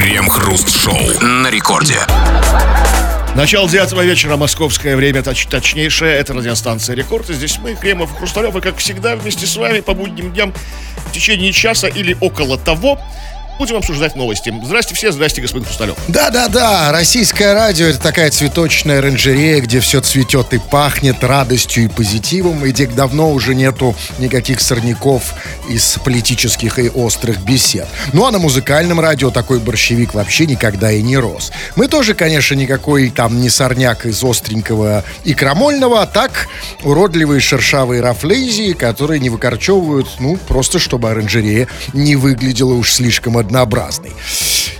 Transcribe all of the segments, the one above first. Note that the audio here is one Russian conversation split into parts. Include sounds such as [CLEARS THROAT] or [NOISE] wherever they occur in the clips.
Крем-хруст-шоу на рекорде. Начало девятого вечера, московское время, точ точнейшее. Это радиостанция «Рекорд». И здесь мы, Кремов и Хрусталев, и, как всегда, вместе с вами по будним дням в течение часа или около того будем обсуждать новости. Здрасте все, здрасте, господин Хрусталев. Да-да-да, российское радио это такая цветочная оранжерея, где все цветет и пахнет радостью и позитивом, и где давно уже нету никаких сорняков из политических и острых бесед. Ну а на музыкальном радио такой борщевик вообще никогда и не рос. Мы тоже, конечно, никакой там не сорняк из остренького и крамольного, а так уродливые шершавые рафлейзии, которые не выкорчевывают, ну, просто чтобы оранжерея не выглядела уж слишком однообразной.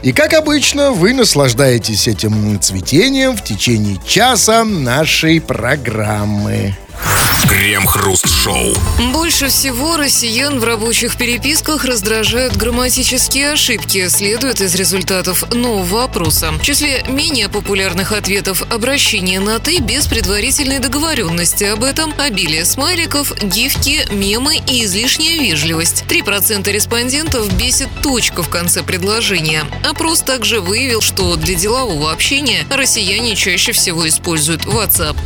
И как обычно, вы наслаждаетесь этим цветением в течение часа нашей программы. Крем-хруст-шоу. Больше всего россиян в рабочих переписках раздражают грамматические ошибки, следует из результатов нового опроса. В числе менее популярных ответов обращение на «ты» без предварительной договоренности об этом, обилие смайликов, гифки, мемы и излишняя вежливость. 3% респондентов бесит точка в конце предложения. Опрос также выявил, что для делового общения россияне чаще всего используют WhatsApp.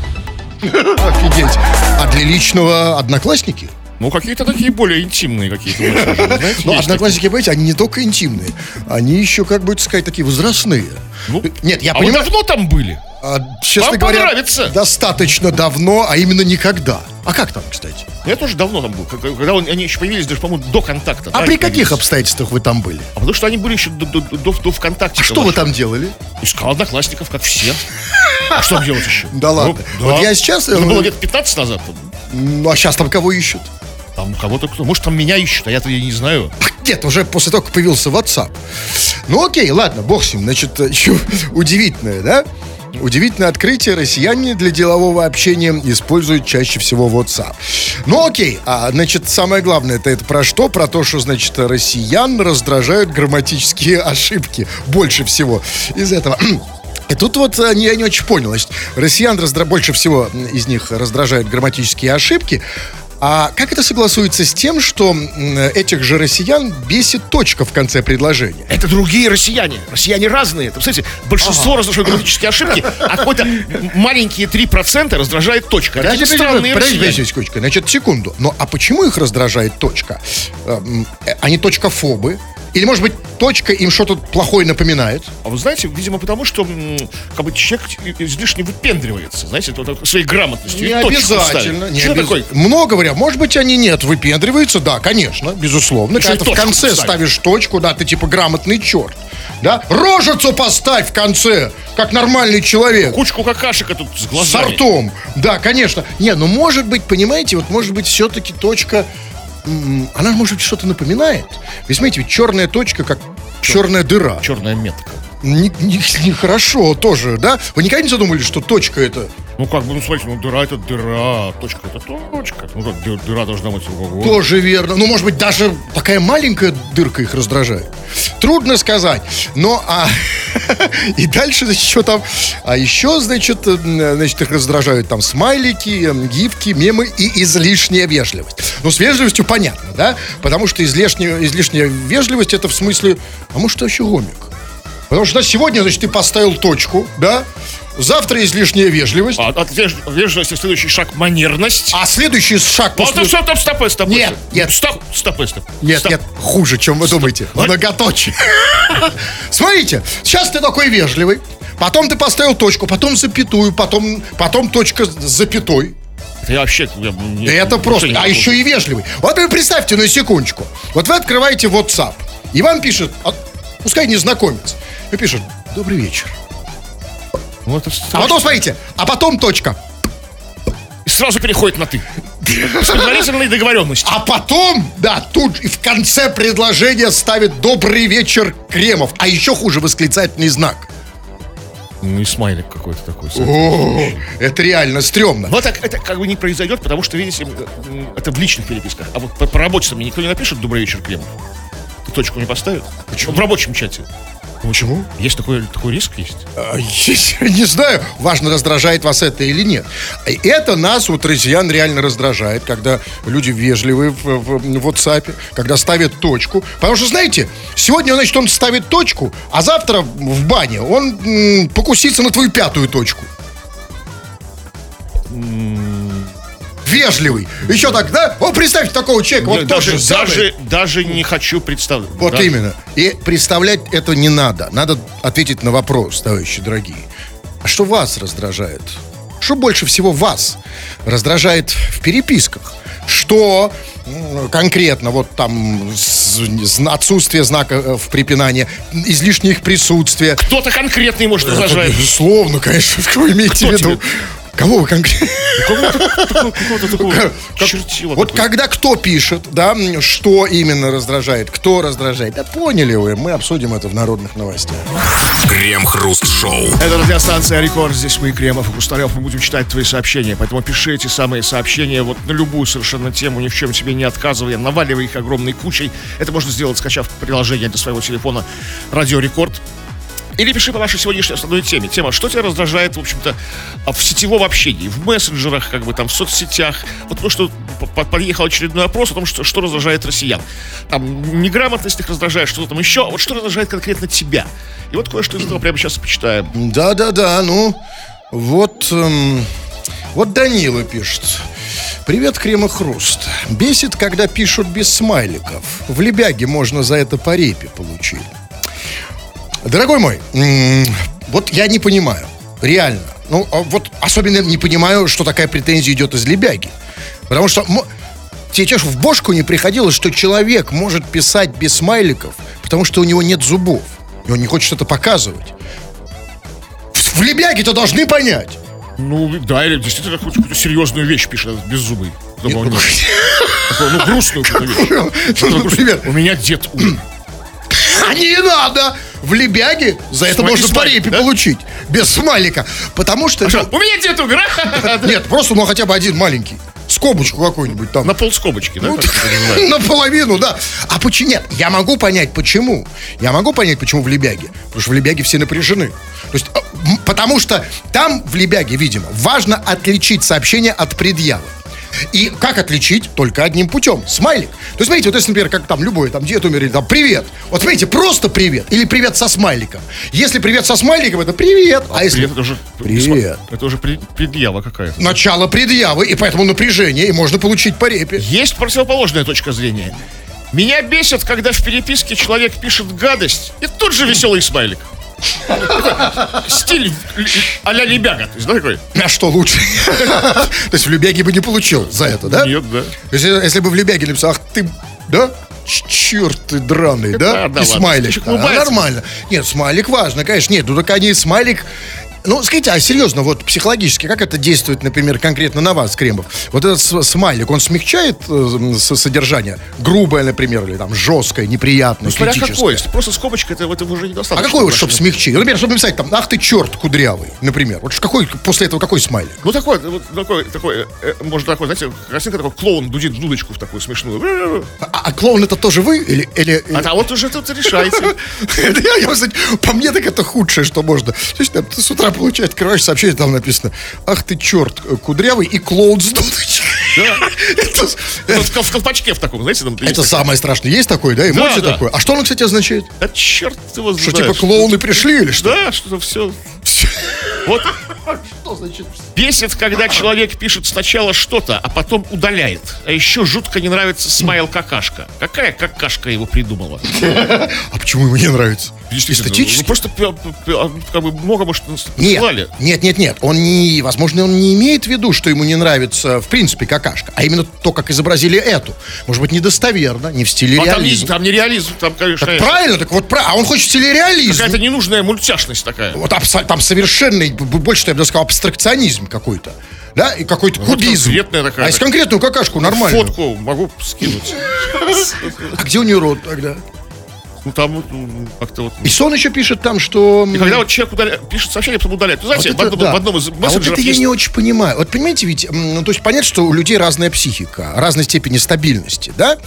Офигеть. А для личного одноклассники? Ну, какие-то такие более интимные какие-то Ну, одноклассники, понимаете, они не только интимные, они еще, как бы сказать, такие возрастные. Ну, Нет, я а понимаю, давно там были? а, честно говоря, достаточно давно, а именно никогда. А как там, кстати? Я тоже давно там был, когда он- они еще появились даже, по-моему, до контакта. А да, при каких появились. обстоятельствах вы там были? А потому что они были еще до, до, до, до ВКонтакте. А что вы там делали? Искал одноклассников, как все. А что делать еще? Да ладно. Ну, Вот я сейчас, Это э, было где-то 15 назад. Ну, а сейчас там кого ищут? Там кого-то кто. Может, там меня ищут, а я-то и не знаю. Нет, уже после того, как появился WhatsApp. Ну окей, ладно, бог с ним. Значит, [LAUGHS] еще удивительное, да? Удивительное открытие. Россияне для делового общения используют чаще всего WhatsApp. Ну окей, а значит, самое главное, это, это про что? Про то, что, значит, россиян раздражают грамматические [LAUGHS] ошибки. Больше всего из этого. [CLEARS THROAT] И тут вот э, не- я не очень понял. Значит, россиян раздра... больше всего из них раздражают грамматические ошибки. А как это согласуется с тем, что этих же россиян бесит точка в конце предложения? Это другие россияне. Россияне разные. Там, Представляете, большинство раздражают грамматические ошибки, а какой-то [LAUGHS] маленькие 3% раздражает точка. Это какие-то странные подождите, россияне. подождите секундочку. Значит, секунду. Но а почему их раздражает точка? Эм, э, Они точкофобы? Или, может быть, точка им что-то плохое напоминает? А вы знаете, видимо, потому что как бы человек излишне выпендривается, знаете, своей грамотностью. точку ставит. не обяз- такое? Много говоря, может быть, они нет, выпендриваются, да, конечно, безусловно. Когда ты в конце ставят. ставишь точку, да, ты типа грамотный черт. Да? Рожицу поставь в конце, как нормальный человек. Кучку какашек тут с С глазами. ртом. Да, конечно. Не, ну может быть, понимаете, вот может быть все-таки точка, она может быть что-то напоминает. Вы смотрите, ведь черная точка как черная дыра. Черная метка. Не- не- Нехорошо тоже, да? Вы никогда не задумывались, что точка это Ну как бы, ну смотрите, ну дыра это дыра, точка это точка. Ну как дыр- дыра должна быть ого тоже верно. Ну, может быть, даже такая маленькая дырка их раздражает. Трудно сказать. Но, а... [LAUGHS] И дальше, значит, что там? А еще, значит, э, значит, их раздражают там смайлики, э, гифки, мемы и излишняя вежливость. Ну, с вежливостью понятно, да? Потому что излишняя, излишняя вежливость это в смысле, а может, ты вообще гомик? Потому что сегодня, значит, ты поставил точку, да? Завтра излишняя вежливость. А от веж- вежливости следующий шаг манерность. А следующий шаг Вот, после... стоп, стоп, стоп, стоп. Нет, нет. Стоп, стоп, стоп. Нет, Стоп. нет, хуже, чем вы думаете. Вот. Многоточие. [LAUGHS] Смотрите, сейчас ты такой вежливый, потом ты поставил точку, потом запятую, потом, потом точка с запятой. Это я вообще... я, не- Это просто, не а могу. еще и вежливый. Вот вы представьте на секундочку. Вот вы открываете WhatsApp, и вам пишет, а, пускай незнакомец, и пишет, добрый вечер. Ну, это А потом, смотрите, а потом точка. И сразу переходит на ты. С предварительной договоренностью. А потом, да, тут и в конце предложения ставит «Добрый вечер, Кремов». А еще хуже восклицательный знак. Ну и смайлик какой-то такой. О, это реально стрёмно. Вот так это как бы не произойдет, потому что, видите, это в личных переписках. А вот по, по рабочим мне никто не напишет «Добрый вечер, Кремов». Ты точку не поставит? Почему? В рабочем чате. Почему? Есть такой, такой риск есть? А, [LAUGHS] Не знаю, важно, раздражает вас это или нет. Это нас, вот россиян, реально раздражает, когда люди вежливые в, в- в WhatsApp, когда ставят точку. Потому что, знаете, сегодня, значит, он ставит точку, а завтра в бане он м, покусится на твою пятую точку. Вежливый. Еще так, да? О, представьте такого человека. Вот даже, тоже даже, даже не хочу представить. Вот Да. именно. И представлять это не надо. Надо ответить на вопрос, товарищи дорогие. А что вас раздражает? Что больше всего вас раздражает в переписках? Что конкретно вот там отсутствие знака э, в препинании, излишнее их присутствие? Кто-то конкретный может раздражает. Безусловно, конечно, [LAUGHS] вы имеете Кто в виду? тебе? Кого вы конкретно? Вот когда кто пишет, да, что именно раздражает, кто раздражает, да поняли вы, мы обсудим это в народных новостях. Крем-хруст-шоу. Это радиостанция Рекорд. Здесь мы, Кремов и Хрусталев. Мы будем читать твои сообщения. Поэтому пиши эти самые сообщения вот на любую совершенно тему, ни в чем себе не отказывая, наваливай их огромной кучей. Это можно сделать, скачав приложение для своего телефона Радио Рекорд. Или пиши по нашей сегодняшней основной теме. Тема, что тебя раздражает, в общем-то, а, в сетевом общении, в мессенджерах, как бы там, в соцсетях. Вот то, что по- по- подъехал очередной опрос о том, что, что раздражает россиян. Там неграмотность их раздражает, что-то там еще. А вот что раздражает конкретно тебя? И вот кое-что из этого прямо сейчас почитаем. Да-да-да, ну, вот, эм, вот Данила пишет. Привет, Крем и Хруст. Бесит, когда пишут без смайликов. В Лебяге можно за это по репе получить. Дорогой мой, вот я не понимаю, реально. Ну, а вот особенно не понимаю, что такая претензия идет из Лебяги. Потому что тебе ж в бошку не приходилось, что человек может писать без смайликов, потому что у него нет зубов. И он не хочет это показывать. В в Лебяге-то должны понять. Ну, да, или действительно какую-то серьезную вещь пишет этот без зубы. Такую, ну, ну, грустную [LAUGHS] какую-то вещь. Ну, например, У меня дед умер. [LAUGHS] А не надо! В Лебяге за это можно по смайлик, репе да? получить. Без смайлика. Потому что... Что, У меня дед умер. а? [LAUGHS] ну, Нет, просто ну хотя бы один маленький. Скобочку какую-нибудь там. На полскобочки, да? Ну? [LAUGHS] Наполовину, да. А почему? Нет, я могу понять, почему. Я могу понять, почему в Лебяге. Потому что в Лебяге все напряжены. То есть, а, м, потому что там, в Лебяге, видимо, важно отличить сообщение от предъявы. И как отличить? Только одним путем. Смайлик. То есть, смотрите, вот если, например, как там любой, там, дед умер, или там, привет. Вот, смотрите, просто привет. Или привет со смайликом. Если привет со смайликом, это привет. А, если... Привет, это уже... Привет. Это уже пред- предъява какая-то. Начало предъявы, и поэтому напряжение, и можно получить по репе. Есть противоположная точка зрения. Меня бесит, когда в переписке человек пишет гадость, и тут же веселый смайлик. Стиль а-ля Лебяга, то есть, да, такой? А что лучше? То есть в Любяге бы не получил за это, да? Нет, да. Если, если бы в Любяге написал, ах ты, да? Черт ты драный, да? И смайлик. А, нормально. Нет, смайлик важно, конечно. Нет, ну так они смайлик... Ну, скажите, а серьезно, вот психологически, как это действует, например, конкретно на вас, Кремов? Вот этот смайлик, он смягчает э, содержание? Грубое, например, или там жесткое, неприятное, Ну, смотря критическое? какой. Если Просто скобочка, это, это уже А недостаточно. какой вот, чтобы смягчить? Например, чтобы написать там, ах ты черт кудрявый, например. Вот какой, после этого какой смайлик? Ну, такой, вот такой, такой, э, может, такой, знаете, картинка такой, клоун дудит дудочку в такую смешную. А, а клоун это тоже вы? Или, или, А там вот уже тут решайте. [LAUGHS] По мне так это худшее, что можно. С утра получаешь, открываешь сообщение, там написано, ах ты черт, э, кудрявый и клоун с дудочкой. [LAUGHS] Это, Вот в кол- в колпачке в таком, знаете, там это самое страшное. Есть такое, да, эмоции да. такое? А что оно, кстати, означает? Да черт его Что, знает. типа, клоуны пришли или что? Да, что-то все. Вот [LAUGHS] Что значит? бесит, когда человек пишет сначала что-то, а потом удаляет. А еще жутко не нравится смайл какашка. Какая какашка его придумала? А почему ему не нравится? Ну, Эстетически? просто пи- пи- а, как бы много, может, Нет, нет, нет, нет. Он не, возможно, он не имеет в виду, что ему не нравится, в принципе, какашка, а именно то, как изобразили эту. Может быть, недостоверно, не в стиле А там не, реализма. там не реализм, там, конечно, Так правильно, так вот, а он хочет в стиле реализма. какая-то ненужная мультяшность такая. Вот там б- больше, я бы сказал, абстракционизм какой-то. Да, и какой-то Ну, кубизм. конкретная такая. А если конкретную какашку, нормально. Фотку могу скинуть. А где у нее рот тогда? Ну, там м, как-то вот... И сон еще пишет там, что... И когда вот человек удаляет, пишет сообщение, потом удаляет. Ну, знаете, Вот в, это одном, да. в одном из А вот мессенджеров это я есть... не очень понимаю. Вот понимаете, ведь, ну, то есть понятно, что у людей разная психика, разной степени стабильности, да?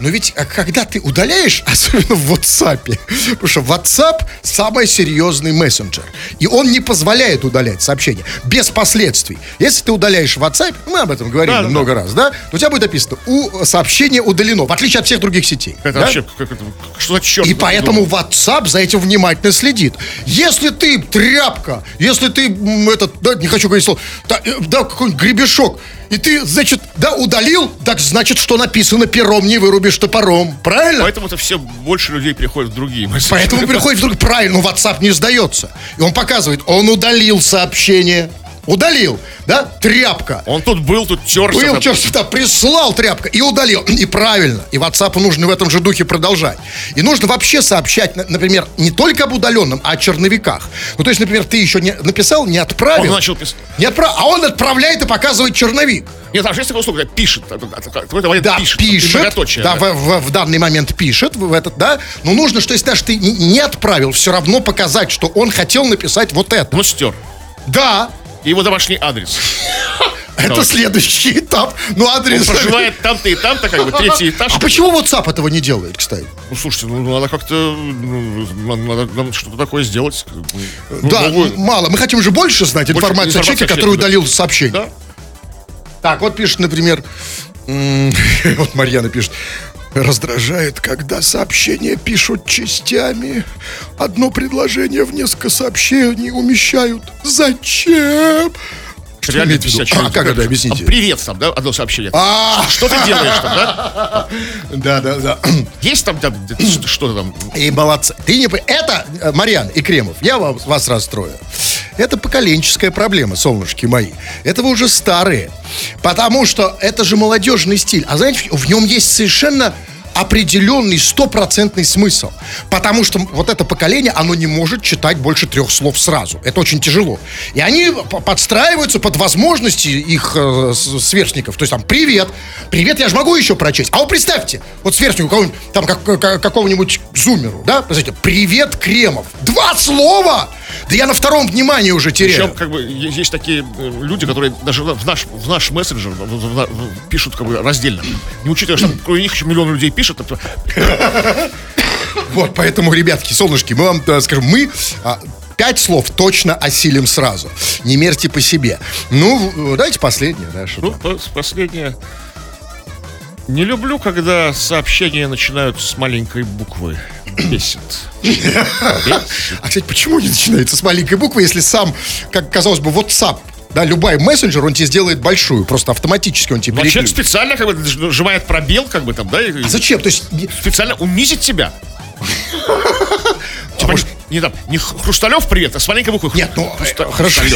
Но ведь а когда ты удаляешь, [LAUGHS] особенно в WhatsApp, потому что WhatsApp самый серьезный мессенджер, и он не позволяет удалять сообщения без последствий. Если ты удаляешь WhatsApp, мы об этом говорили Да, да, много раз, да? То у тебя будет написано, у сообщение удалено, в отличие от всех других сетей. Это да? вообще, как это, что за черт? И поэтому WhatsApp за этим внимательно следит. Если ты тряпка, если ты этот, да, не хочу говорить слово, да, э, да, какой-нибудь гребешок, и ты, значит, да, удалил, так значит, что написано пером не вырубишь топором. Правильно? Поэтому это все больше людей приходят в другие мессенджеры. Поэтому приходит вдруг правильно, но WhatsApp не сдается. И он показывает, он удалил сообщение. Удалил, да? Тряпка. Он тут был, тут терся. Был, черт сюда, прислал тряпка и удалил. И правильно. И WhatsApp нужно в этом же духе продолжать. И нужно вообще сообщать, на- например, не только об удаленном, а о черновиках. Ну, то есть, например, ты еще не написал, не отправил. Он начал писать. Не отправил, а он отправляет и показывает черновик. Нет, там же есть такая услуга, пишет. Какой-то Да, пишет. пишет. да, да. В, в- в данный момент пишет в этот, да. Но нужно, что если даже ты не- отправил, все равно показать, что он хотел написать вот это. Ну, стер. Да, его домашний адрес. [LAUGHS] это Так. следующий этап. Ну, адрес. Он проживает там-то и там-то, как бы, третий [LAUGHS] этаж. А почему WhatsApp этого не делает, кстати? Ну, слушайте, ну, надо как-то, ну, надо, надо что-то такое сделать. Ну, да, новую- м- мало. Мы хотим же больше знать Больше информацию о человеке, который да. удалил сообщение. Да? Так, вот пишет, например, [LAUGHS] вот Марьяна пишет. Раздражает, когда сообщения пишут частями. Одно предложение в несколько сообщений умещают. Зачем? Что Реально имеет в виду? бесячий. А, как это объясните? А, Привет там, да, одно сообщение. А, Что ты делаешь там, да? [LAUGHS] да, да, да. Есть там, там, что- что-то там? И молодцы. Ты не... Это, э, Марьян и Кремов, я вам, вас расстрою. Это поколенческая проблема, солнышки мои. Это вы уже старые. Потому что это же молодежный стиль. А знаете, в нем есть совершенно определенный стопроцентный смысл. Потому что вот это поколение, оно не может читать больше трех слов сразу. Это очень тяжело. И они подстраиваются под возможности их э, сверстников. То есть там «Привет». «Привет» я же могу еще прочесть. А вот представьте, вот сверстнику кого-нибудь, там как, как- какого-нибудь зумеру, да? Представьте, «Привет, Кремов». Два слова! Да я на втором внимании уже теряю. Причем, как бы, есть такие э, люди, которые даже в наш, в наш мессенджер в- в- в- пишут как бы раздельно. Не учитывая, что кроме них еще миллион людей пишут. Это- Вот, поэтому, ребятки, солнышки, мы вам э, скажем, мы а, пять слов точно осилим сразу. Не мерьте по себе. Ну, давайте последнее, да, что Ну, пос- последнее. Не люблю, когда сообщения начинаются с маленькой буквы. Бесит. [LAUGHS] А, кстати, почему не начинается с маленькой буквы, если сам, как казалось бы, WhatsApp, да, любой мессенджер, он тебе сделает большую, просто автоматически он тебе Но человек переклеит. специально как бы нажимает пробел, как бы там, да, и А зачем? То есть, специально унизить тебя. [LAUGHS] Типа, может- не там, не Хрусталев привет, а с маленькой буквы. Нет, ну, э, хорошо. [LAUGHS]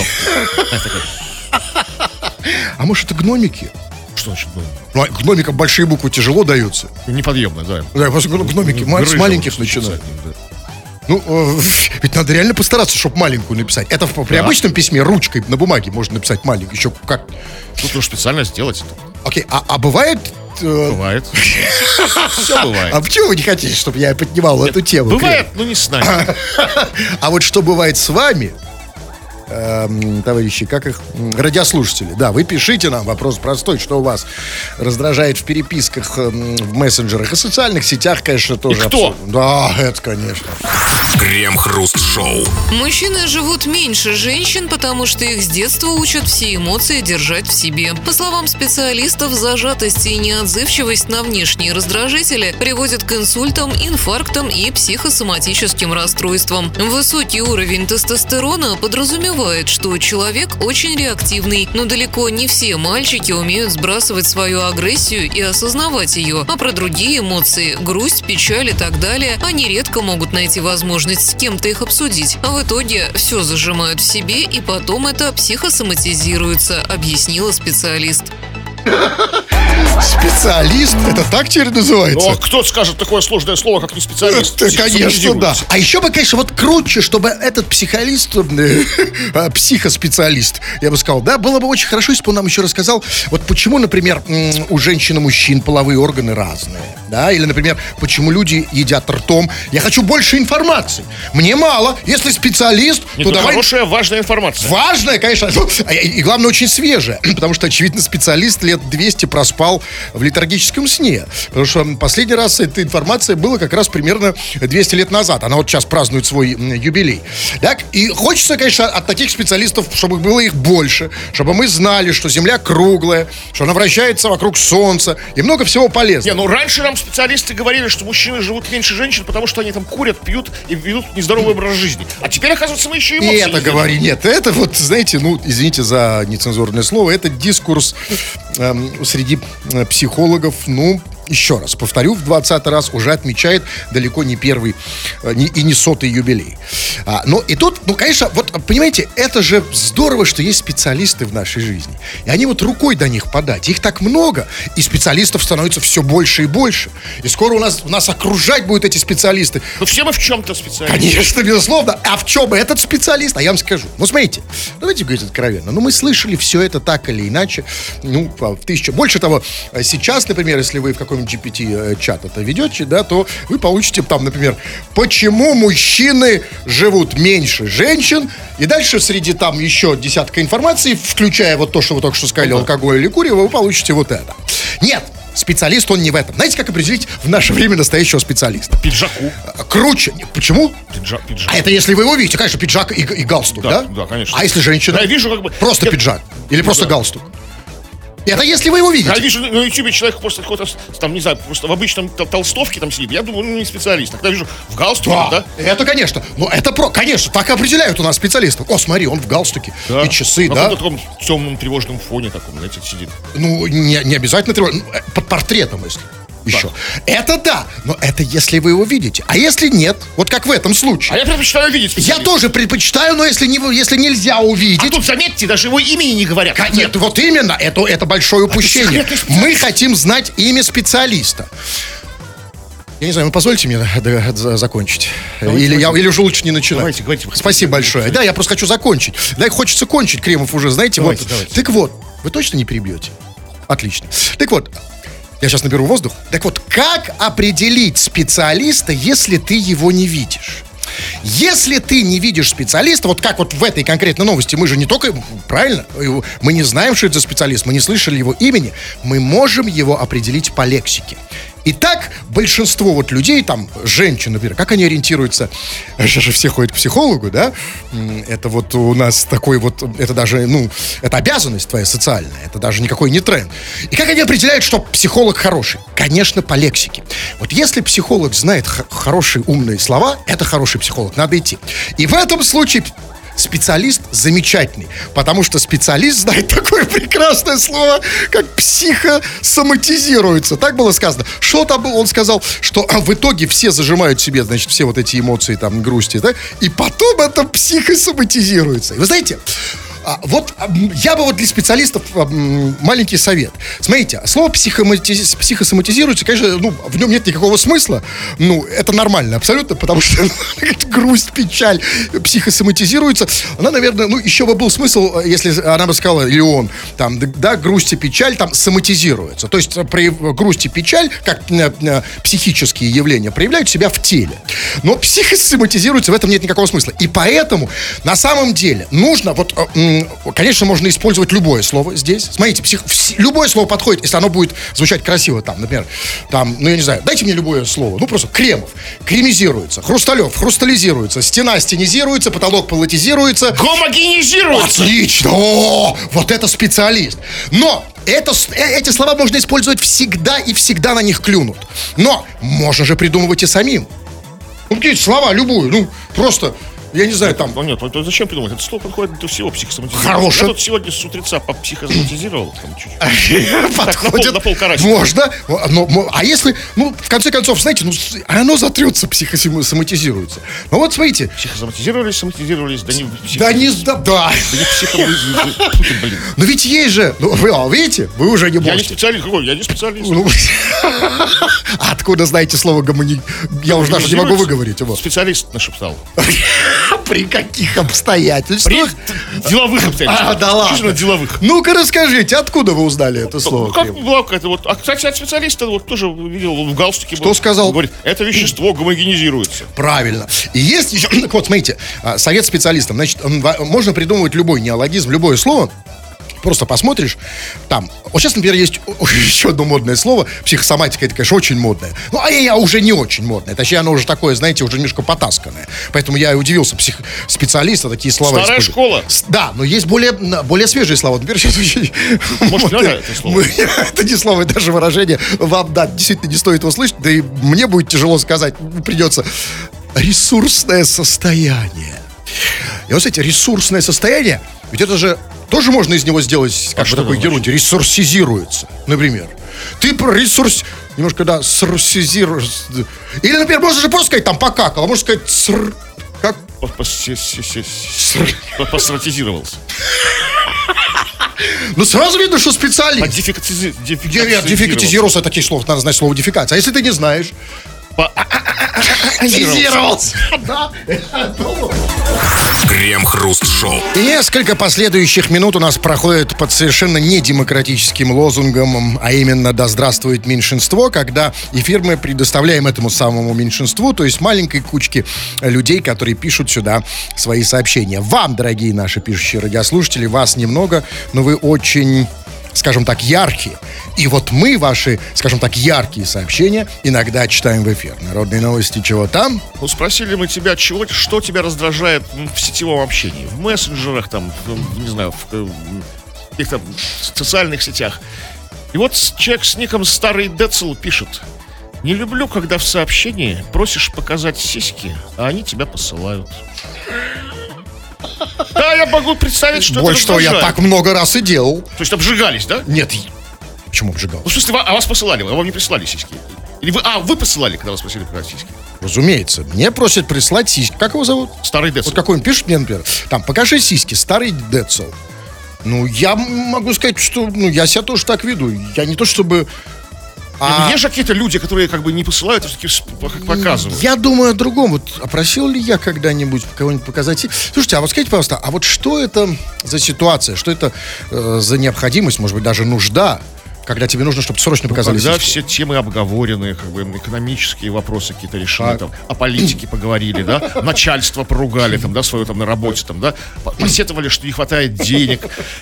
А может это гномики? Что значит, ну, Ну, а гномикам большие буквы тяжело даются. неподъемно, да. Да, просто гно- гномики с маленьких начинают. Ну, э, [LAUGHS] ведь надо реально постараться, чтобы маленькую написать. Это в- при Да. обычном письме ручкой на бумаге можно написать маленькую. Еще как. Тут нужно специально сделать. Окей, а, а бывает... э, Бывает. [LAUGHS] Все бывает. а почему вы не хотите, чтобы я поднимал эту тему? Бывает, но не с нами. [LAUGHS] А вот что бывает с вами, эм, товарищи, как их радиослушатели? Да, вы пишите нам, вопрос простой, что у вас раздражает в переписках, эм, в мессенджерах и социальных сетях, конечно, тоже. кто? абсолютно. Да, это, конечно. Крем-хруст-шоу. Мужчины живут меньше женщин, потому что их с детства учат все эмоции держать в себе. По словам специалистов, зажатость и неотзывчивость на внешние раздражители приводят к инсультам, инфарктам и психосоматическим расстройствам. Высокий уровень тестостерона подразумевает, что человек очень реактивный, но далеко не все мальчики умеют сбрасывать свою агрессию и осознавать ее, а про другие эмоции – грусть, печаль и так далее – они редко могут найти возможность с кем-то их обсудить. А в итоге все зажимают в себе и потом это психосоматизируется, объяснила специалист. Специалист? Это так теперь называется? Ну, а кто скажет такое сложное слово, как не специалист? Это, конечно, да. А еще бы, конечно, вот круче, чтобы этот психолист, э, [LAUGHS] психоспециалист, я бы сказал, да, было бы очень хорошо, если бы он нам еще рассказал, вот почему, например, у женщин и мужчин половые органы разные, да, или, например, почему люди едят ртом. Я хочу больше информации. Мне мало. Если специалист, Нет, то давай... хорошая, важная информация. Важная, конечно. Ну, а и главное, очень свежая. [CLEARS THROAT] Потому что, очевидно, специалист лет 200 проспал в летаргическом сне. Потому что последний раз эта информация была как раз примерно 200 лет назад. Она вот сейчас празднует свой юбилей. Так? И хочется, конечно, от таких специалистов, чтобы было их больше. Чтобы мы знали, что Земля круглая, что она вращается вокруг Солнца. И много всего полезного. Не, ну раньше нам специалисты говорили, что мужчины живут меньше женщин, потому что они там курят, пьют и ведут нездоровый образ жизни. А теперь, оказывается, мы еще И эмоции. это говори, нет, это вот, знаете, ну, извините за нецензурное слово, это дискурс [LAUGHS] среди э, психологов, ну, еще раз, повторю, в 20 раз уже отмечает далеко не первый э, не- и не сотый юбилей. А, но и тут, ну, конечно, вот, понимаете, это же здорово, что есть специалисты в нашей жизни. И они вот рукой до них подать. Их так много, и специалистов становится все больше и больше. И скоро у нас, нас окружать будут эти специалисты. Ну все мы в чем-то специалисты. Конечно, безусловно. А в чем этот специалист? А я вам скажу. Ну, смотрите, давайте говорить откровенно. Ну, мы слышали все это так или иначе. Ну, в тысячу. Больше того, э, сейчас, например, если вы в каком-нибудь GPT-чат это ведете, да, то вы получите там, например, почему мужчины живут меньше женщин. И дальше среди там еще десятка информации, включая вот то, что вы только что сказали, алкоголь или курево, вы получите вот это. Нет, специалист он не в этом. Знаете, как определить в наше время настоящего специалиста? Пиджаку. А, Круче. Почему? Пиджак, пиджак. А это если вы его видите, конечно, пиджак и, и галстук, да? Да, да, конечно. А если женщина? Да, я вижу, как бы- Просто Я- пиджак. Или просто да. галстук. Это если вы его видите. Я вижу на ютубе человек просто какой-то, там, не знаю, просто в обычном тол- толстовке там сидит. Я думаю, ну, не специалист. Тогда вижу в галстуке, Да, да? это, конечно. Ну, это про, конечно, так определяют у нас специалистов. О, смотри, он в галстуке. И часы, на да? каком-то таком темном тревожном фоне таком, знаете, сидит. Ну, не, не обязательно тревож- ну, э, под портретом, если еще. Это да, но это если вы его видите. А если нет, вот как в этом А случае. я предпочитаю видеть Я тоже предпочитаю, но если, не, если нельзя А увидеть... тут, заметьте, даже его имени не говорят. Ка- Нет, вот именно, это, это большое упущение. секретный специалист. Мы хотим знать имя специалиста. Я не знаю, вы позвольте мне за- закончить? или, Я, или уже лучше не начинать? Давайте, хотите. Спасибо большое. Да, я просто хочу закончить. Да, хочется кончить, Кремов уже, знаете, Давайте, вот. давайте. Так вот, вы точно не перебьете? Отлично. Так вот, я сейчас наберу воздух. Так вот, как определить специалиста, если ты его не видишь? Если ты не видишь специалиста, вот как вот в этой конкретной новости, мы же не только, правильно, мы не знаем, что это за специалист, мы не слышали его имени, мы можем его определить по лексике. Итак, большинство вот людей, там, женщин, например, как они ориентируются? Сейчас же все ходят к психологу, да? Это вот у нас такой вот, это даже, ну, это обязанность твоя социальная, это даже никакой не тренд. И как они определяют, что психолог хороший? Конечно, по лексике. Вот если психолог знает хорошие умные слова, это хороший психолог, надо идти. И в этом случае специалист замечательный, потому что специалист знает такое прекрасное слово, как психосоматизируется. Так было сказано. Что там было? Он сказал, что а, в итоге все зажимают себе, значит, все вот эти эмоции, там, грусти, да, и потом это психосоматизируется. И вы знаете, а, вот я бы вот для специалистов маленький совет. Смотрите, слово психосоматизируется, конечно, ну, в нем нет никакого смысла. Ну, это нормально абсолютно, потому что [LAUGHS] ну, грусть, печаль психосоматизируется. Она, наверное, ну, еще бы был смысл, э, если она бы сказала, или он, там, да, грусть и печаль там соматизируется. То есть э, при грусти и печаль, как э, э, психические явления, проявляют себя в теле. Но психосоматизируется, в этом нет никакого смысла. И поэтому, на самом деле, нужно, вот, э, конечно, можно использовать любое слово здесь. Смотрите, псих, любое слово подходит, если оно будет звучать красиво, там, например, там, ну, я не знаю, дайте мне любое слово, ну, просто Кремов, кремизируется, Хрусталев, хрустализируется, стена стенизируется, потолок полотизируется, Гомогенизируется. Отлично! О, вот это специалист. Но это, э, эти слова можно использовать всегда и всегда на них клюнут. Но можно же придумывать и самим. Ну, какие слова, любую, ну, просто, Я не знаю, там... Ну нет, ну зачем придумать? Это слово подходит для всего психосоматизирования. Хорошее. Я тут сегодня с утреца попсихосоматизировал. Там чуть-чуть. [LAUGHS] подходит. на пол- на полкарасика. Можно. Но, а если, ну, в конце концов, знаете, ну, оно затрется, психосоматизируется. Ну вот смотрите. Психосоматизировались, соматизировались, да не Да не да, да. да не блин. Но ведь есть же, ну, вы, а, видите, вы уже не Я не можете. специалист, какой? Я не специалист. Ну, а [LAUGHS] откуда знаете слово гомони... Я уже даже не могу выговорить его. Специалист нашептал. [LAUGHS] [LAUGHS] При каких обстоятельствах? При деловых обстоятельствах. А, да ладно. Исключительно деловых. Ну-ка расскажите, откуда вы узнали это Ну, слово? как была какая-то вот... А, кстати, от специалиста вот тоже видел, в галстуке Что был. сказал? Говорит, это вещество гомогенизируется. Правильно. И есть еще, так [CLEARS THROAT] вот, смотрите, а, совет специалистам. Значит, можно придумывать любой неологизм, любое слово. Просто посмотришь, там, вот сейчас, например, есть [LAUGHS] еще одно модное слово, психосоматика, это, конечно, очень модное. Ну, а я уже не очень модное, точнее, оно уже такое, знаете, уже немножко потасканное. Поэтому я и удивился, псих... специалиста такие слова Старая используют. школа. С- Да, но есть более, более свежие слова. Например, [LAUGHS] сейчас очень Может, надо это слово? [LAUGHS] Это не слово, это даже выражение. Вам, да, действительно не стоит его слышать, да и мне будет тяжело сказать, придется. Ресурсное состояние. И вот, кстати, ресурсное состояние, ведь это же тоже можно из него сделать как бы что такой герой, ресурсизируется, например. Ты про ресурс... Немножко, да, срусизируешь. Или, например, можно же просто сказать там покакал, а можно сказать ср... Как? Постратизировался. Ну, сразу видно, что специалист. А дефектизи- Нет, дефектизировался, такие слова, надо знать слово дефекация. А если ты не знаешь? Да. Крем-хруст-шоу. И несколько последующих минут у нас проходит под совершенно недемократическим лозунгом, а именно «Да здравствует меньшинство», когда эфир мы предоставляем этому самому меньшинству, то есть маленькой кучке людей, которые пишут сюда свои сообщения. Вам, дорогие наши пишущие радиослушатели, вас немного, но вы очень скажем так, яркие. И вот мы ваши, скажем так, яркие сообщения иногда читаем в эфир. Народные новости чего там? Ну, спросили мы тебя, чего, что тебя раздражает в сетевом общении, в мессенджерах, там, не знаю, в э, каких-то социальных сетях. И вот человек с ником Старый Децл пишет. Не люблю, когда в сообщении просишь показать сиськи, а они тебя посылают. Да, я могу представить, что Больше это того, я так много раз и делал. То есть обжигались, да? Нет, почему обжигал? Ну, в смысле, а вас посылали, а вам не прислали сиськи? Или вы, а, вы посылали, когда вас просили показать сиськи? Разумеется. Мне просят прислать сиськи. Как его зовут? Старый Децл. Вот какой он пишет мне, например. Там, покажи сиськи, старый Децл. Ну, я могу сказать, что ну, я себя тоже так веду. Я не то чтобы... Ну, Есть же какие-то люди, которые как бы не посылают, а все-таки показывают. Я думаю о другом. Вот а просил ли я когда-нибудь кого-нибудь показать? Слушайте, а вот скажите, пожалуйста, а вот что это за ситуация? Что это э, за необходимость, может быть, даже нужда, когда тебе нужно, чтобы срочно показали Когда сиськи? все темы обговоренные, как бы экономические вопросы какие-то решены, Так. там, о политике поговорили, да, начальство поругали, там, да, свое там на работе, там, да, по- посетовали, что не хватает денег.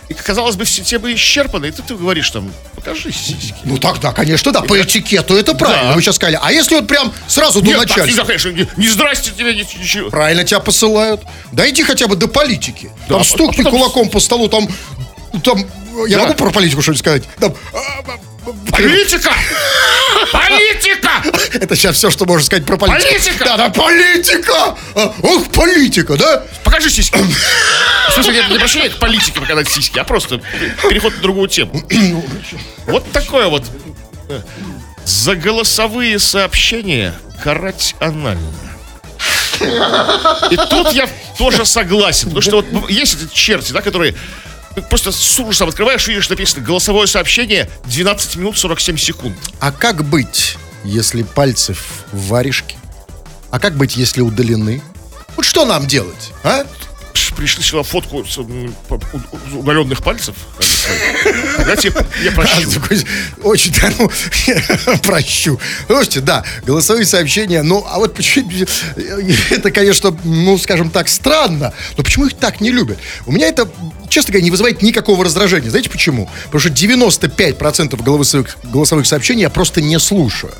И, казалось бы, все темы исчерпаны, и ты, ты говоришь там, покажи сиськи. Ну тогда, конечно, да, по этикету это правильно. Да. Вы сейчас сказали. А если вот прям сразу до Нет, так начальства? нельзя, конечно, не, не здрасте тебе, ни- ничего. Правильно тебя посылают. Дойди хотя бы до политики. Да, там а стукни потом- кулаком по столу, там... там я Да. могу про политику что-нибудь сказать? Там, Политика! [LAUGHS] Политика! это сейчас все, что можно сказать про политику. Политика! Да, да, политика! А, Ох, политика, да? Покажи сиськи. [LAUGHS] В смысле, я не обращение к политике показать сиськи, а просто переход на другую тему. [COUGHS] Вот такое вот. За голосовые сообщения карать анально. И тут я тоже согласен. Потому что вот есть эти черти, да, которые просто с ужасом открываешь, видишь, написано голосовое сообщение 12 минут 47 секунд. А как быть, если пальцы в варежке? А как быть, если удалены? Вот что нам делать, а? Пришли сюда фотку с, удаленных пальцев. тебе я прощу. Очень, да, ну, [LAUGHS] прощу. Слушайте, да, голосовые сообщения, ну, а вот почему, [LAUGHS] это, конечно, ну, скажем так, странно, но почему их так не любят? У меня это, честно говоря, не вызывает никакого раздражения. Знаете почему? Потому что 95% голосовых, голосовых сообщений я просто не слушаю.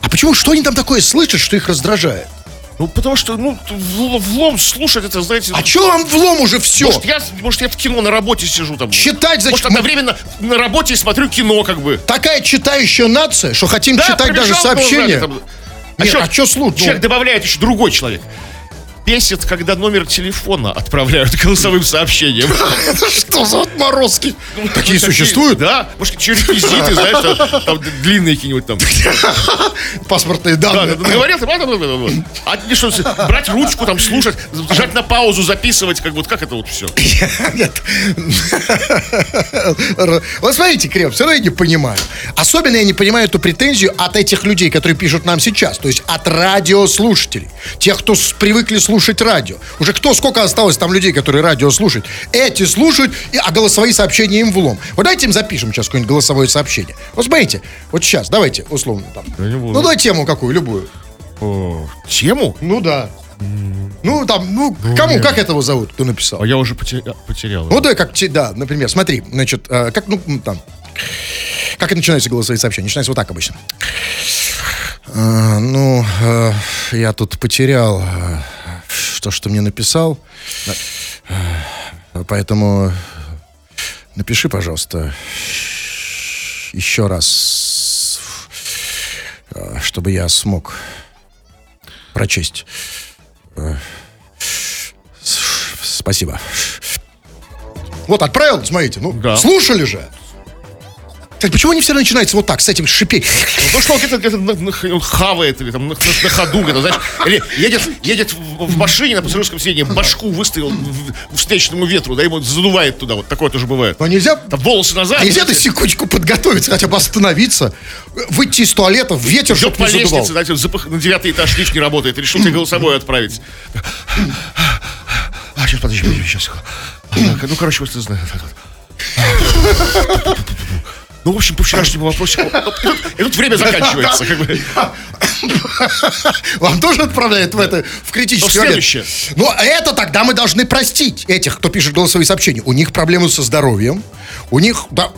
А почему, что они там такое слышат, что их раздражает? Ну, потому что, ну, влом слушать это, знаете... А что вам влом уже все? Может я, может, я в кино на работе сижу там. Читать, значит, Может, одновременно на работе смотрю кино, как бы. Такая читающая нация, что хотим Да, читать даже сообщения. там. Нет, чё- а что слушать? Человек добавляет еще другой человек. Бесит, когда номер телефона отправляют [LAUGHS] голосовым сообщением. [LAUGHS] Это что за отморозки? Ну, Такие существуют? Да. Может, через реквизиты, знаешь, там, длинные какие-нибудь там. [LAUGHS] Паспортные Да, данные. да, говорят, а, что, брать ручку, там, слушать, жать на паузу, записывать, как вот, как это вот все? Нет. Вот смотрите, Крем, все равно я не понимаю. Особенно я не понимаю эту претензию от этих людей, которые пишут нам сейчас. То есть от радиослушателей. Тех, кто привыкли слушать радио. Уже кто, сколько осталось там людей, которые радио слушают. Эти слушают, и- а голосовые сообщения им влом. Вот давайте им запишем сейчас какое-нибудь голосовое сообщение. Вот смотрите, вот сейчас, давайте, условно там. Ну, давай тему какую, любую. Тему? Ну, да. Ну, там, ну, кому, как этого зовут, кто написал? А я уже поте- потерял. Ну да, как, да, например, смотри, значит, э, как, ну, там, как и начинаются голосовые сообщения? Начинается вот так обычно. Э, ну, э, я тут потерял э, то, что мне написал. Э, поэтому напиши, пожалуйста, еще раз, э, чтобы я смог прочесть. Э, Спасибо. Вот отправил, смотрите, ну, Да. слушали же. Так почему они все начинаются вот так, с этим шипеть? Ну что, он где-то, хавает или там на, на- ходу, где-то, знаешь, или едет, едет в, машине на пассажирском сиденье, башку выставил в- встречному ветру, да, ему задувает туда, вот такое тоже бывает. Но нельзя, Там волосы назад. нельзя на знаете, секундочку подготовиться, хотя бы остановиться, выйти из туалета, в ветер, идет по не задувал. лестнице, знаете, запах- на девятый этаж лифт не работает, решил тебе голосовое отправить. А, сейчас, подожди, подожди, сейчас. Ну, короче, вот ты знаешь. Ну, в общем, по вчерашнему вопросику. И тут, время заканчивается. Вам [LAUGHS] тоже отправляют в это в критический Ну, следующее. Ну, это тогда мы должны простить этих, кто пишет голосовые сообщения. У них проблемы со здоровьем. У них, да,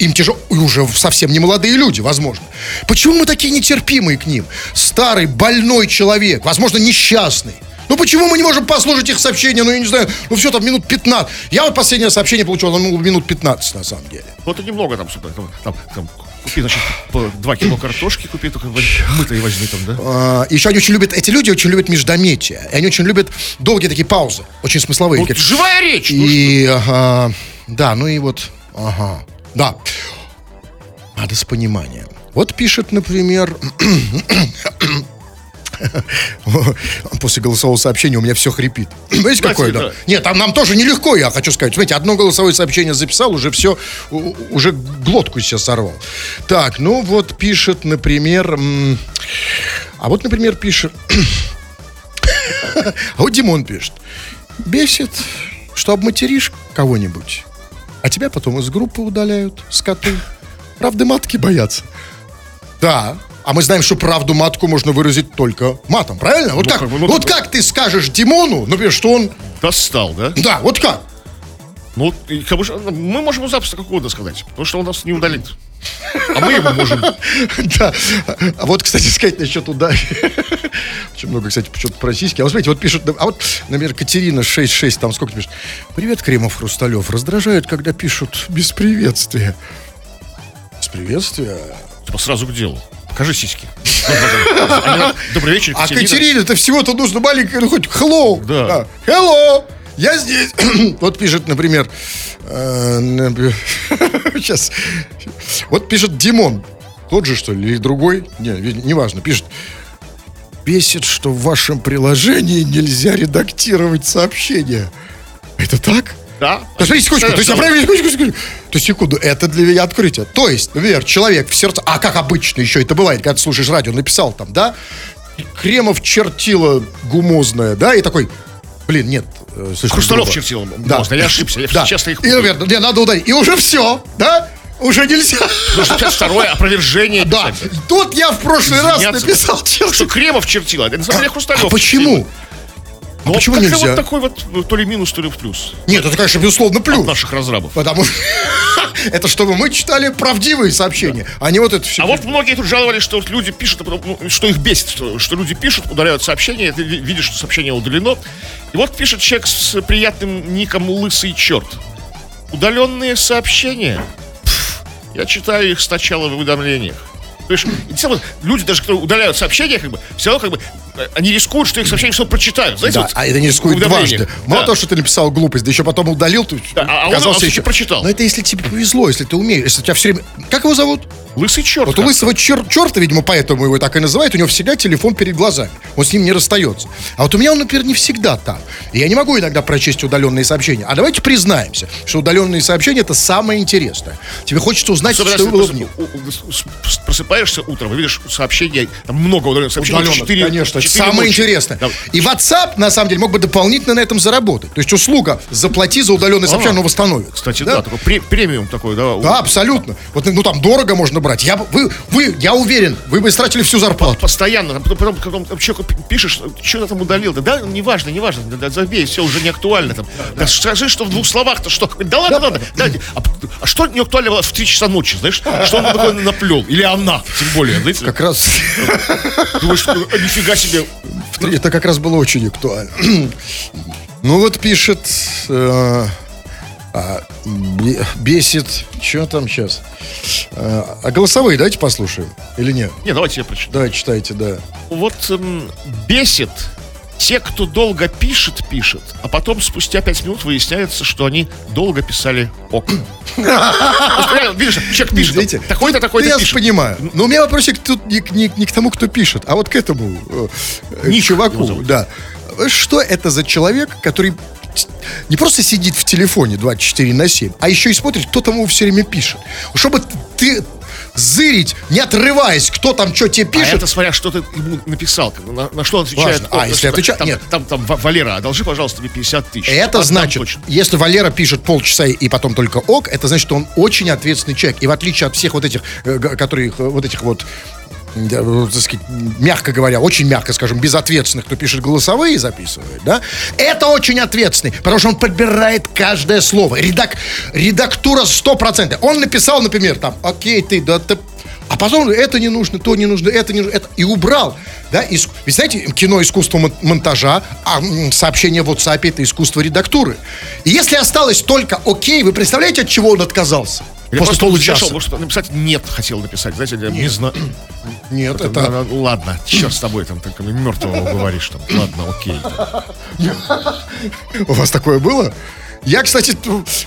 им тяжело, и уже совсем не молодые люди, возможно. Почему мы такие нетерпимые к ним? Старый, больной человек, возможно, несчастный. Ну почему мы не можем послушать их сообщения? Ну, я не знаю, ну все там минут 15. Я вот последнее сообщение получил, было минут 15 на самом деле. Вот это немного там, там, там, там, купи, значит, по 2 кило картошки купи, только мытой возьми там, да? А, Еще они очень любят, эти люди очень любят междометия. И они очень любят долгие такие паузы, очень смысловые. Вот Как- живая речь. ну И, ага, да, ну и вот, ага, да. Надо с пониманием. Вот пишет, например, [CLEARS THROAT] [LAUGHS] после голосового сообщения у меня все хрипит. [CLEARS THROAT] Знаете, какое, да? Нет, там нам тоже нелегко, я хочу сказать. Смотрите, одно голосовое сообщение записал, уже все, уже глотку сейчас сорвал. Так, ну вот пишет, например, а вот, например, пишет, [CLEARS THROAT] а вот Димон пишет, бесит, что обматеришь кого-нибудь, а тебя потом из группы удаляют, скоты. Правды матки боятся. Да, а мы знаем, что правду матку можно выразить только матом, правильно? Вот, Ну, как, как бы, ну, вот как ты скажешь Димону, например, что он... Достал, да? Да, вот как? Ну, как бы, мы можем запросто как угодно сказать, потому что он нас не удалит. А мы ему можем. [LAUGHS] Да. А вот, кстати, сказать насчет удачи. [LAUGHS] Очень много, кстати, что-то про сиськи. А вот смотрите, вот пишут, а вот, например, Катерина 66, там сколько пишет? Привет, Кремов, Хрусталев. Раздражает, когда пишут без приветствия. Без приветствия? Типа сразу к делу. Покажи сиськи. Добрый вечер, А Катерина. Катерине-то всего-то нужно маленькое, ну хоть hello. Да. Hello. Я здесь. [CLEARS THROAT] вот пишет, например, сейчас. [LAUGHS] Вот пишет Димон. Тот же, что ли, или другой? Не, неважно. Пишет. Бесит, что в вашем приложении нельзя редактировать сообщения. Это так? Да. Подождите секундочку, то есть я правильно, секундочку, секундочку. То есть, секунду, это для меня открытие. То есть, например, человек в сердце, а как обычно еще это бывает, когда ты слушаешь радио, написал там, да, Кремов чертила гумозная, да, и такой, блин, нет. э, слишком Хрусталев чертил. Да. Можно, я ошибся. Я Да. часто их И, наверное, не, надо ударить. И уже все, да? Уже нельзя. Нужно сейчас второе опровержение Да. Тут я в прошлый раз написал Что. Кремов чертила, это на самом деле Хрусталев А почему? чертила. А Ну, почему как-то нельзя? вот такой вот, ну, то ли минус, то ли в плюс. Нет, это, конечно, безусловно, От плюс. наших разрабов. Потому что [LAUGHS] это чтобы мы читали правдивые сообщения, а не вот это все. А вот многие тут жаловались, что вот люди пишут, а ну, что их бесит, что, что люди пишут, удаляют сообщение, ты ви- видишь, что сообщение удалено. И вот пишет человек с приятным ником «Лысый черт». Удаленные сообщения. Пф, я читаю их сначала в уведомлениях. Равно люди, даже которые удаляют сообщения, как бы, все равно как бы они рискуют, что их сообщение все прочитают. Знаете, Да, вот а это не рискует уведомление. дважды. Мало Да. того, что ты написал глупость, да еще потом удалил, ты Да, а он- оказался он всё-таки еще... прочитал. Но это если тебе повезло, если ты умеешь, если у тебя все время... Как его зовут? Лысый черт. Вот у лысого чер- черта, видимо, поэтому его так и называют, у него всегда телефон перед глазами. Он с ним не расстается. А вот у меня он, например, не всегда там. И я не могу иногда прочесть удаленные сообщения. А давайте признаемся, что удаленные сообщения это самое интересное. Тебе хочется узнать, Особенно, что было ты в них. просыпаешься утром и видишь сообщение, там много удаленных сообщений. Удаленных, четыре- конечно, четыре самое ночи. интересное. Да. И WhatsApp, на самом деле, мог бы дополнительно на этом заработать. То есть услуга «заплати за удаленное сообщение», оно восстановит. А, Кстати, да, такой пре- премиум такой, да. Да, абсолютно. Вот, ну там дорого можно брать. Я, вы, вы, я уверен, вы бы истратили всю зарплату. Постоянно, потом, потом, потом, человеку пишешь, что ты там удалил, да, да, неважно, неважно, да, да, забей, все уже не актуально там. Да, скажи, что в двух словах-то что? Да ладно, ладно, да, а, а что не актуально было в 3 часа ночи, знаешь? Что он такое наплел? Или она, тем более, знаете? Как раз Думаешь, ну, нифига себе. Это как раз было очень актуально. [CLEARS THROAT] Ну вот пишет, э, а, бе- бесит, что там сейчас? а голосовые давайте послушаем или нет? Не, давайте я прочитаю. Да, читайте, да. Вот эм, бесит те, кто долго пишет, пишет, а потом спустя пять минут выясняется, что они долго писали ок. Видишь, человек пишет, такой-то, Ну, такой-то я понимаю. Но у меня вопросик тут не, к- тому, кто пишет, а вот к этому э, э, его чуваку. Да. Что это за человек, который не просто сидит в телефоне 24 на 7, а еще и смотрит, кто там ему все время пишет. Чтобы ты зырить, не отрываясь, кто там что тебе А пишет. это смотря, что ты ему написал, на, на что он отвечает. Важно. А, О, если отвечает- там, нет. Там, там, «Ва- Валера, одолжи, пожалуйста, мне 50 тысяч. Это Отдам значит, точно. если Валера пишет полчаса и потом только ок, это значит, что он очень ответственный человек. И в отличие от всех вот этих, э, которые, э, вот этих вот так сказать, мягко говоря, очень мягко, скажем, безответственных, кто пишет голосовые и записывает, да, это очень ответственный, потому что он подбирает каждое слово. Редак, редактура 100%. Он написал, например, там, окей, ты, да, ты... А потом это не нужно, то не нужно, это не нужно, это и убрал, да? Иск- Ведь знаете, кино искусство мон- монтажа, а сообщение в WhatsApp это искусство редактуры. И если осталось только окей, вы представляете, от чего он отказался? Или После получаса. зашел, может, написать нет хотел написать, знаете, я не знаю. Нет, Это, это... ладно, черт с тобой, там, только мертвого говоришь, там, ладно, окей. [LAUGHS] У вас такое было? Я, кстати,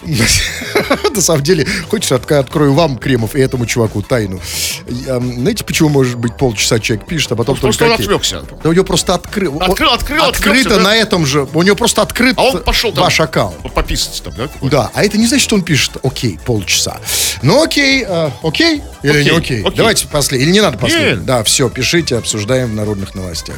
[LAUGHS] на самом деле, отка- открою вам, Кремов, и этому чуваку тайну. Знаете, почему, может быть, полчаса человек пишет, а потом Потому только что он отвлекся. Да у него просто открыл. Открыл, открыл, Открыто отвлекся, да? на этом же. У него просто открыт А он пошел там. ваш аккаунт. Пописать там, да? Да, а это не значит, что он пишет окей, полчаса. Ну окей, а, окей или не Окей. Давайте последний. Или не надо последний? Нет. Да, все, пишите, обсуждаем в народных новостях.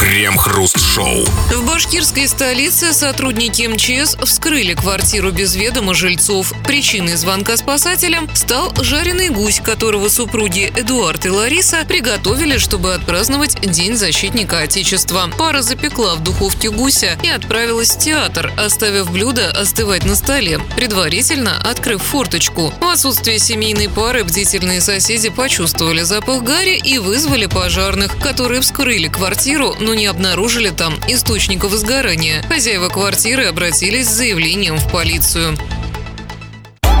Крем-хруст-шоу. В башкирской столице сотрудники МЧС вскрыли квартиру без ведома жильцов. Причиной звонка спасателям стал жареный гусь, которого супруги Эдуард и Лариса приготовили, чтобы отпраздновать День защитника Отечества. Пара запекла в духовке гуся и отправилась в театр, оставив блюдо остывать на столе, предварительно открыв форточку. В отсутствие семейной пары бдительные соседи почувствовали запах гари и вызвали пожарных, которые вскрыли квартиру, но не обнаружили там источников возгорания. Хозяева квартиры обратились с заявлением в полицию.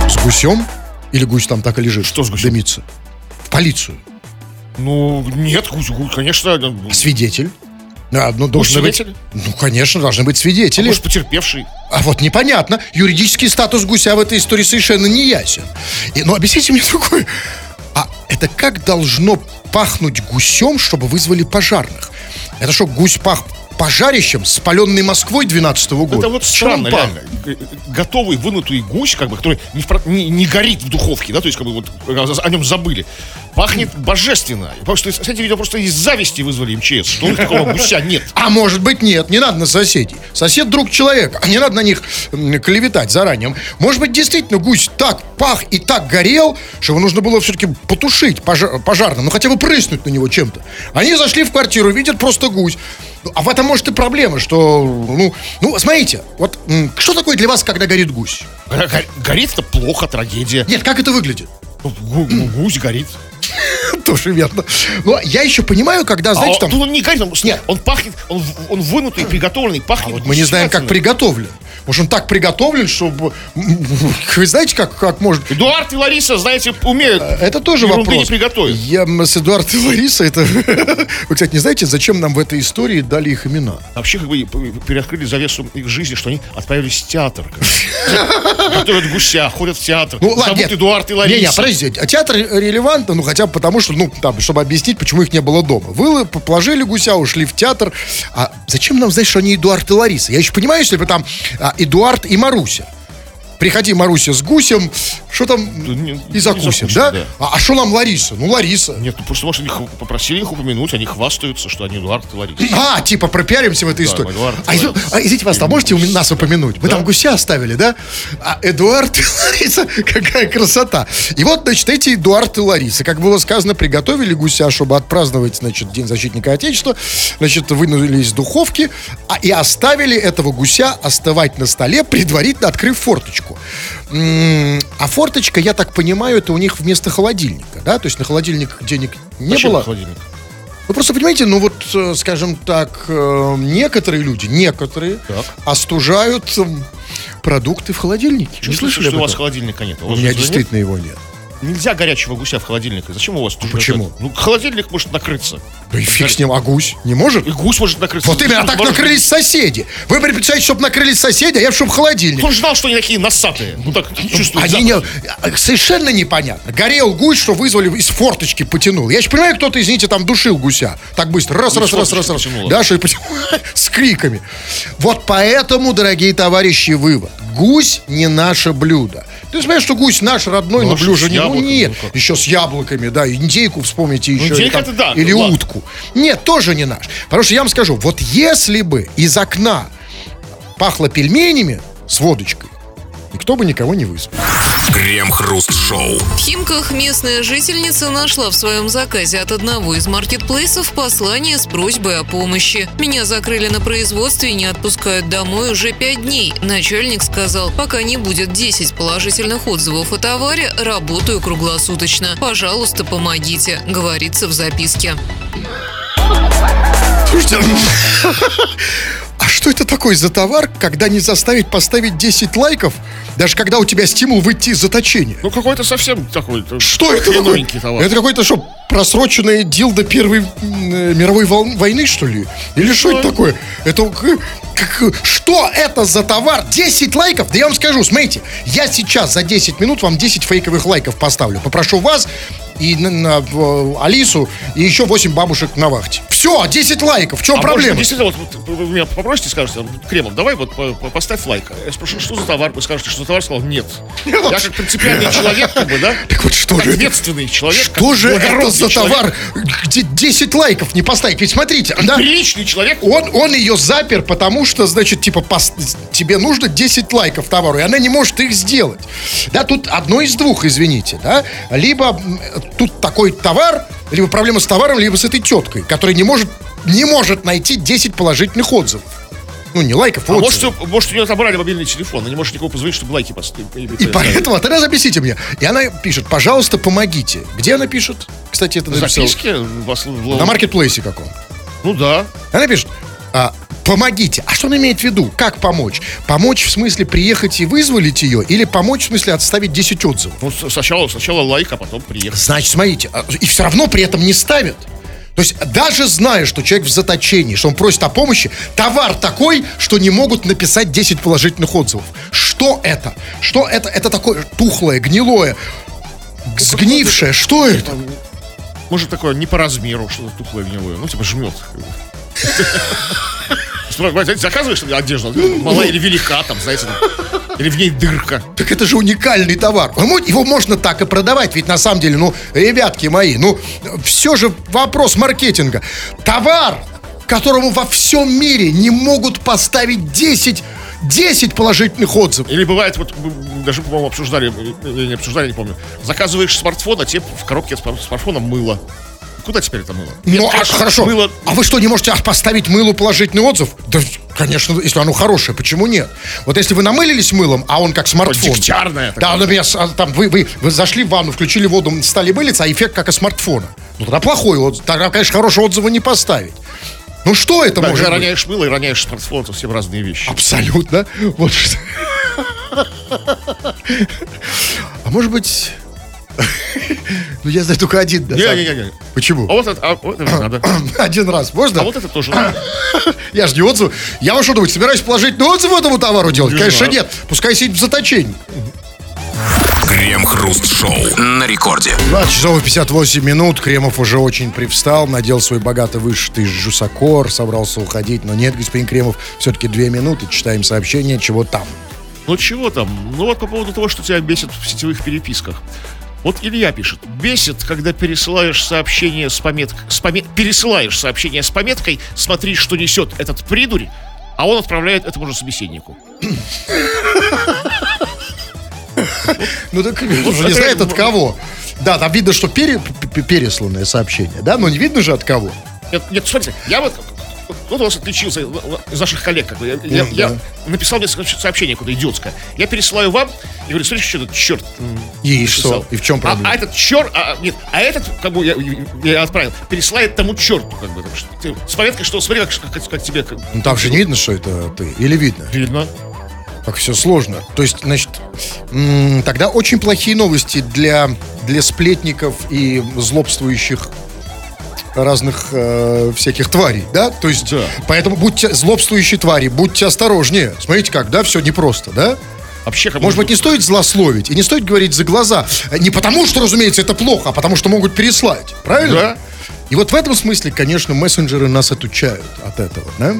С гусем? Или гусь там так и лежит? Что с гусем? Дымится. В полицию. Ну, нет, гусь, гусь, конечно. Свидетель. Да, ну, должны быть... Ну, конечно, должны быть свидетели. Может, потерпевший. А вот непонятно. Юридический статус гуся в этой истории совершенно не ясен. И, ну, объясните мне такое. А это как должно пахнуть гусем, чтобы вызвали пожарных? Это что, гусь пах пожарищем, спаленной Москвой 12 года? Это вот странно, реально. Э, Готовый вынутый гусь, как бы, который не, не- не горит в духовке, да, то есть, как бы, вот э, о нем забыли. Пахнет божественно. Потому что, кстати, видео просто из зависти вызвали МЧС, что у них такого гуся нет. А может быть нет, не надо на соседей. Сосед друг человека, а не надо на них клеветать заранее. Может быть действительно гусь так пах и так горел, что его нужно было все-таки потушить пожа- пожарным, ну хотя бы прыснуть на него чем-то. Они зашли в квартиру, видят просто гусь. Ну, а в этом может и проблема, что, ну, ну смотрите, вот что такое для вас, когда горит гусь? Го- го- Горит это плохо, трагедия. Нет, как это выглядит? Гу- гу- Гусь горит. [LAUGHS] Тоже верно. Но я еще понимаю, когда, А знаете, он- там... тут он не он, Нет. он пахнет, он, он вынутый, приготовленный, пахнет Вот мы не знаем, как приготовлен. Может, он так приготовлен, чтобы... [LAUGHS] Вы знаете, как, как может... Эдуард и Лариса, знаете, умеют. Это тоже вопрос. не приготовить. Я с Эдуард и Лариса, это... [LAUGHS] Вы, кстати, не знаете, зачем нам в этой истории дали их имена? Вообще, как бы переоткрыли завесу их жизни, что они отправились в театр. Готовят гуся, ходят в театр. Ну, ладно. Эдуард и Лариса. Не, не, подождите, а театр релевантно, ну, хотя бы потому, что, ну, там, чтобы объяснить, почему их не было дома. Вы положили гуся, ушли в театр. А зачем нам знать, что они Эдуард и Лариса? Я еще понимаю, если бы там а, Эдуард и Маруся. Приходи, Маруся, с гусем, что там и закусим, да? да. А что нам Лариса? Ну, Лариса. Нет, ну просто, может, они х- попросили их упомянуть, они хвастаются, что они Эдуард и Лариса. А, типа пропиаримся в этой истории. Эдуард а, изв- а, извините, вас, а можете меня- нас упомянуть? Вы там гуся оставили, да? А Эдуард и Лариса, [LAUGHS] какая красота. И вот, значит, эти Эдуард и Лариса, как было сказано, приготовили гуся, чтобы отпраздновать, значит, День защитника Отечества, значит, вынули из духовки, а, и оставили этого гуся остывать на столе, предварительно открыв форточку. А форточка, я так понимаю, это у них вместо холодильника, да? То есть на холодильник денег не Зачем было. холодильник? Ну просто понимаете, ну вот, э, скажем так, э, некоторые люди, некоторые Так. остужают продукты в холодильнике. Не слышали что у вас холодильника нет? У меня действительно его нет. Нельзя горячего гуся в холодильнике. Зачем у вас? тут почему? Ну, холодильник может накрыться. Да и фиг с ним, а гусь не может? И гусь может накрыться. Вот именно, а так Может, накрылись соседи. Вы предпочитаете, чтобы накрылись соседи, а я чтобы холодильник. Он ждал, что они такие носатые. Ну так чувствует Они не, запах. а, совершенно непонятно. Горел гусь, что вызвали из форточки потянул. Я же понимаю, кто-то, извините, там душил гуся. Так быстро. Раз, раз, раз, раз, раз. Да, что и потянул. [LAUGHS] Криками. Вот поэтому, дорогие товарищи, вывод. Гусь не наше блюдо. Ты понимаешь, что гусь наш родной, Ну, но с не... Ну, нет. Ну? Еще с яблоками, да. Индейку вспомните еще. или индейка там- это да, Или ладно. утку. Нет, тоже не наш. Потому что я вам скажу, вот если бы из окна пахло пельменями с водочкой, никто бы никого не вызвал. Крем-хруст-шоу. В Химках местная жительница нашла в своем заказе от одного из маркетплейсов послание с просьбой о помощи. Меня закрыли на производстве и не отпускают домой уже пять дней. Начальник сказал, пока не будет 10 положительных отзывов о товаре, работаю круглосуточно. Пожалуйста, помогите, говорится в записке. Слушайте, [LAUGHS] а что это такое за товар, когда не заставить поставить 10 лайков, даже когда у тебя стимул выйти из заточения? Ну какой-то совсем такой. э, Что это такое? Товар. Это какой-то что, просроченная дилда Первой м, э, мировой вол- войны, что ли? Или что это такое? Это как- что это за товар? 10 лайков? Да я вам скажу, смотрите, я сейчас за 10 минут вам 10 фейковых лайков поставлю. Попрошу вас и на, на, в, Алису, и еще 8 бабушек на вахте. Все, 10 лайков. В чем А проблема? может, действительно, вот, вот вы меня попросите, скажете, Кремов, давай вот по- по- поставь лайк. Я спрошу, что за товар? Вы скажете, что за товар? Сказал, нет. Я как принципиальный человек, как бы, да? [LAUGHS] Так вот что же? Ответственный человек. Что же это за товар, где 10 лайков не поставить? Ведь смотрите, да, Приличный человек. он, он ее запер, потому что, значит, типа, пос- тебе нужно 10 лайков товару, и она не может их сделать. Да, тут одно из двух, извините, да. Либо тут такой товар, либо проблема с товаром, либо с этой теткой, которая не может, не может найти 10 положительных отзывов. Ну, не лайков, А может, может, у нее отобрали мобильный телефон, она не может никого позвонить, чтобы лайки поставить. И поэтому, а тогда записите мне. И она пишет, пожалуйста, помогите. Где она пишет? Кстати, это. Записки? вас в- На маркетплейсе каком. Ну да. Она пишет, а, помогите. А что она имеет в виду? Как помочь? Помочь в смысле приехать и вызволить ее? Или помочь в смысле отставить 10 отзывов? Ну, сначала, сначала лайк, а потом приехать. Значит, смотрите, а, и все равно при этом не ставят. То есть даже зная, что человек в заточении, что он просит о помощи, товар такой, что не могут написать 10 положительных отзывов. Что это? Что это? Это такое тухлое, гнилое, сгнившее. Что это? Может, такое не по размеру, что-то тухлое гнилое. Ну, типа жмет. [LAUGHS] Знаете, заказываешь одежду, малая или велика, там, знаете, или в ней дырка. Так это же уникальный товар. Ему- Его можно так и продавать. Ведь на самом деле, ну, ребятки мои, ну, все же вопрос маркетинга. Товар, которому во всем мире не могут поставить 10, 10 положительных отзывов. Или бывает, вот мы даже, по-моему, обсуждали, или не обсуждали, не помню. Заказываешь смартфон, а тебе в коробке с смар- смартфона мыло. Куда теперь это мыло? Ну, а, хорошо. Мыло. А вы что, не можете поставить мылу положительный отзыв? Да, конечно, если оно хорошее, почему нет? Вот если вы намылились мылом, а он как смартфон. дегтярное Да, например, с- а, там вы, вы, вы зашли в ванну, включили воду, стали мылиться, а эффект как из смартфона. Ну, тогда плохой отзыв. Тогда, конечно, хорошего отзыва не поставить. Ну что это Да, может быть? роняешь мыло и роняешь смартфон, это совсем разные вещи. Абсолютно. Вот что. [LAUGHS] А может быть... Ну, я знаю только один. да. Не-не-не. Почему? А вот это, а надо. [CLEARS THROAT] Один раз, можно? А вот это тоже надо. [CLEARS THROAT] Я же не отзыв. Я вам что думаете, собираюсь положить на отзыв этому товару делать? Не Конечно, нет. Пускай сидит в заточении. Крем-хруст-шоу на рекорде. 20 часов и 58 минут. Кремов уже очень привстал, надел свой богато вышитый жусакор, собрался уходить. Но нет, господин Кремов, все-таки две минуты. Читаем сообщение, чего там. Ну чего там? Ну вот по поводу того, что тебя бесит в сетевых переписках. Вот Илья пишет. Бесит, когда пересылаешь сообщение с пометкой... С помет- Пересылаешь сообщение с пометкой «Смотри, что несет этот придурь», а он отправляет этому же собеседнику. Ну так не знает от кого. Да, там видно, что пересланное сообщение, да? Но не видно же от кого. Нет, нет, смотрите, я вот вот у вас отличился из наших коллег. Как бы. Я, я- Ну, я да. написал мне сообщение куда идиотское. Я пересылаю вам и говорю, смотрите, что этот черт И написал. что? И в чем А, проблема? а этот черт, а, нет, а этот, как бы я, я отправил, пересылает тому черту, как бы, так что ты, с пометкой, что смотри, как, как, как тебе как, Ну там же не видно, что это ты. Или видно? видно. Как все сложно. То есть, значит, тогда очень плохие новости для, для сплетников и злобствующих разных э, всяких тварей, да? То есть, Да. поэтому будьте злобствующие твари, будьте осторожнее. Смотрите как, да, все непросто, да? Вообще, как Может быть, не стоит злословить и не стоит говорить за глаза. Не потому, что, разумеется, это плохо, а потому, что могут переслать. Правильно? Да. И вот в этом смысле, конечно, мессенджеры нас отучают от этого, да?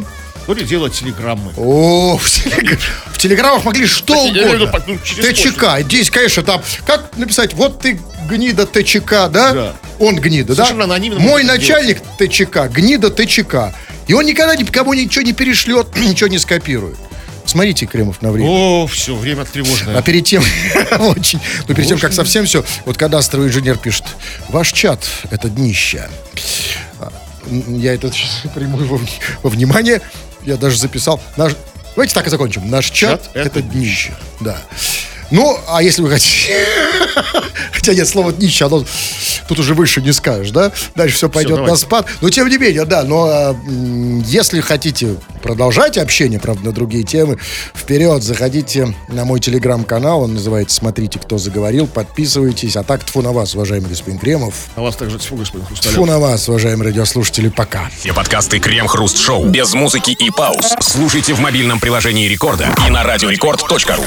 Ну, или делать телеграммы. О, в, телег- в телеграммах могли что виду, угодно. ТЧК. Здесь, конечно, там, как написать, вот ты гнида ТЧК, да? Да. Он гнида, Совершенно да? анонимно Мой начальник ТЧК, гнида ТЧК. И он никогда никому ничего не перешлет, [CLEARS THROAT] ничего не скопирует. Смотрите, Кремов, на время. О, все, время тревожное. А перед тем, [LAUGHS] очень, ну перед тем, как совсем все, вот кадастровый инженер пишет, ваш чат – это днище. А, Я это сейчас [LAUGHS] приму во, вни- во внимание, я даже записал. Наш, давайте так и закончим. Наш чат, Чат – это, это днище. Да. Ну, а если вы хотите... [LAUGHS] Хотя нет, слово днище, оно тут уже выше не скажешь, да? Дальше все пойдет на давайте. спад. Но тем не менее, да, но м, если хотите продолжать общение, правда, на другие темы, вперед, заходите на мой телеграм-канал, он называется «Смотрите, кто заговорил», подписывайтесь, а так тьфу на вас, уважаемый господин Кремов, А вас также тьфу, господин Хрусталев. на вас, уважаемые радиослушатели, пока. Все подкасты Крем-хруст-шоу без музыки и пауз слушайте в мобильном приложении Рекорда и на радиорекорд.ру.